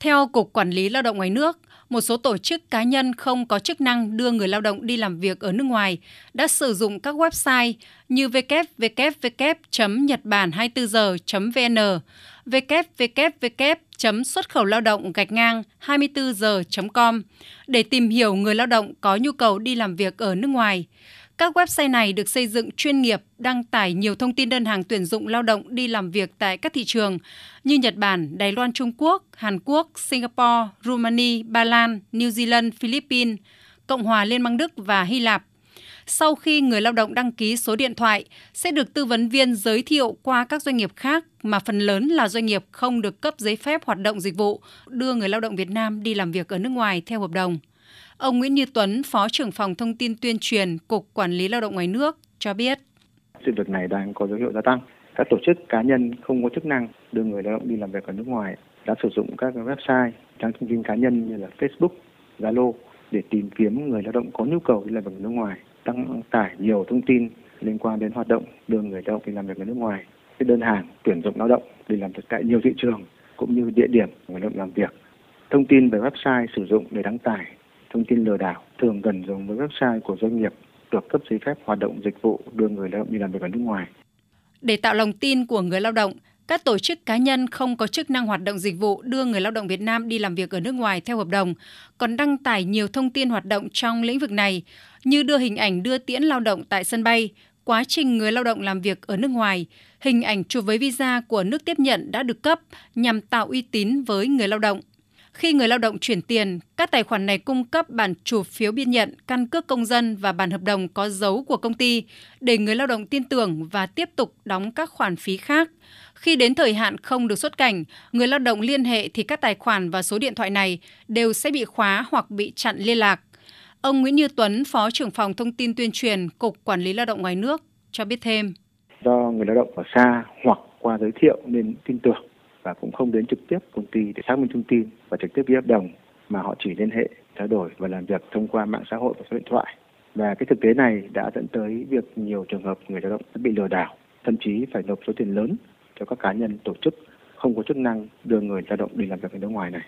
Theo Cục Quản lý Lao động ngoài nước, một số tổ chức cá nhân không có chức năng đưa người lao động đi làm việc ở nước ngoài đã sử dụng các website như www.nhậtbản24giờ.vn, www xuất khẩu lao động gạch ngang 24 giờ.com để tìm hiểu người lao động có nhu cầu đi làm việc ở nước ngoài. Các website này được xây dựng chuyên nghiệp, đăng tải nhiều thông tin đơn hàng tuyển dụng lao động đi làm việc tại các thị trường như Nhật Bản, Đài Loan Trung Quốc, Hàn Quốc, Singapore, Romania, Ba Lan, New Zealand, Philippines, Cộng hòa Liên bang Đức và Hy Lạp. Sau khi người lao động đăng ký số điện thoại, sẽ được tư vấn viên giới thiệu qua các doanh nghiệp khác mà phần lớn là doanh nghiệp không được cấp giấy phép hoạt động dịch vụ đưa người lao động Việt Nam đi làm việc ở nước ngoài theo hợp đồng. Ông Nguyễn Như Tuấn, Phó trưởng phòng thông tin tuyên truyền Cục Quản lý Lao động ngoài nước cho biết. Sự việc này đang có dấu hiệu gia tăng. Các tổ chức cá nhân không có chức năng đưa người lao động đi làm việc ở nước ngoài đã sử dụng các website, trang thông tin cá nhân như là Facebook, Zalo để tìm kiếm người lao động có nhu cầu đi làm việc ở nước ngoài, đăng tải nhiều thông tin liên quan đến hoạt động đưa người lao động đi làm việc ở nước ngoài, cái đơn hàng tuyển dụng lao động đi làm việc tại nhiều thị trường cũng như địa điểm người lao động làm việc. Thông tin về website sử dụng để đăng tải thông tin lừa đảo thường gần giống với website của doanh nghiệp được cấp giấy phép hoạt động dịch vụ đưa người lao động đi làm việc ở nước ngoài. Để tạo lòng tin của người lao động, các tổ chức cá nhân không có chức năng hoạt động dịch vụ đưa người lao động Việt Nam đi làm việc ở nước ngoài theo hợp đồng, còn đăng tải nhiều thông tin hoạt động trong lĩnh vực này như đưa hình ảnh đưa tiễn lao động tại sân bay, quá trình người lao động làm việc ở nước ngoài, hình ảnh chụp với visa của nước tiếp nhận đã được cấp nhằm tạo uy tín với người lao động. Khi người lao động chuyển tiền, các tài khoản này cung cấp bản chụp phiếu biên nhận, căn cước công dân và bản hợp đồng có dấu của công ty để người lao động tin tưởng và tiếp tục đóng các khoản phí khác. Khi đến thời hạn không được xuất cảnh, người lao động liên hệ thì các tài khoản và số điện thoại này đều sẽ bị khóa hoặc bị chặn liên lạc. Ông Nguyễn Như Tuấn, Phó trưởng phòng thông tin tuyên truyền Cục Quản lý Lao động ngoài nước cho biết thêm. Do người lao động ở xa hoặc qua giới thiệu nên tin tưởng và cũng không đến trực tiếp công ty để xác minh thông tin và trực tiếp ký hợp đồng mà họ chỉ liên hệ trao đổi và làm việc thông qua mạng xã hội và số điện thoại và cái thực tế này đã dẫn tới việc nhiều trường hợp người lao động đã bị lừa đảo thậm chí phải nộp số tiền lớn cho các cá nhân tổ chức không có chức năng đưa người lao động đi làm việc ở nước ngoài này.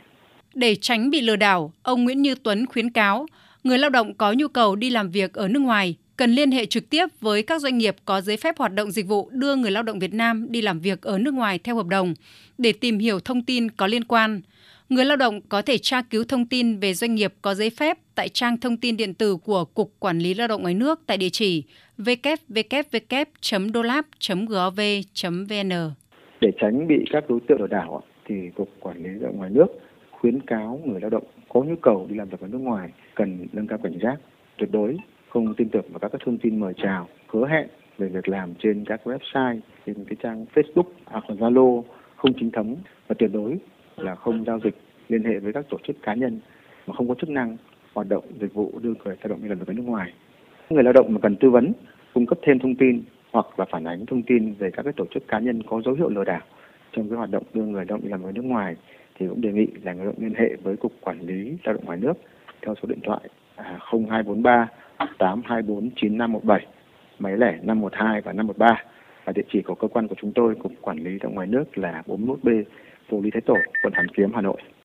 Để tránh bị lừa đảo, ông Nguyễn Như Tuấn khuyến cáo người lao động có nhu cầu đi làm việc ở nước ngoài cần liên hệ trực tiếp với các doanh nghiệp có giấy phép hoạt động dịch vụ đưa người lao động Việt Nam đi làm việc ở nước ngoài theo hợp đồng để tìm hiểu thông tin có liên quan. Người lao động có thể tra cứu thông tin về doanh nghiệp có giấy phép tại trang thông tin điện tử của Cục Quản lý Lao động ngoài nước tại địa chỉ www.dolap.gov.vn. Để tránh bị các đối tượng lừa đảo, thì Cục Quản lý Lao động ngoài nước khuyến cáo người lao động có nhu cầu đi làm việc ở nước ngoài cần nâng cao cảnh giác tuyệt đối không tin tưởng vào các thông tin mời chào hứa hẹn về việc làm trên các website trên cái trang Facebook à, hoặc là Zalo không chính thống và tuyệt đối là không giao dịch liên hệ với các tổ chức cá nhân mà không có chức năng hoạt động dịch vụ đưa người lao động đi làm việc ở nước ngoài. Người lao động mà cần tư vấn, cung cấp thêm thông tin hoặc là phản ánh thông tin về các cái tổ chức cá nhân có dấu hiệu lừa đảo trong cái hoạt động đưa người lao động đi làm việc ở nước ngoài thì cũng đề nghị là người lao động liên hệ với cục quản lý lao động ngoài nước theo số điện thoại à, 0243 824 9517, máy lẻ 512 và 513 và địa chỉ của cơ quan của chúng tôi cục quản lý tại ngoài nước là 41B, phố Lý Thái Tổ, quận Hoàn Kiếm, Hà Nội.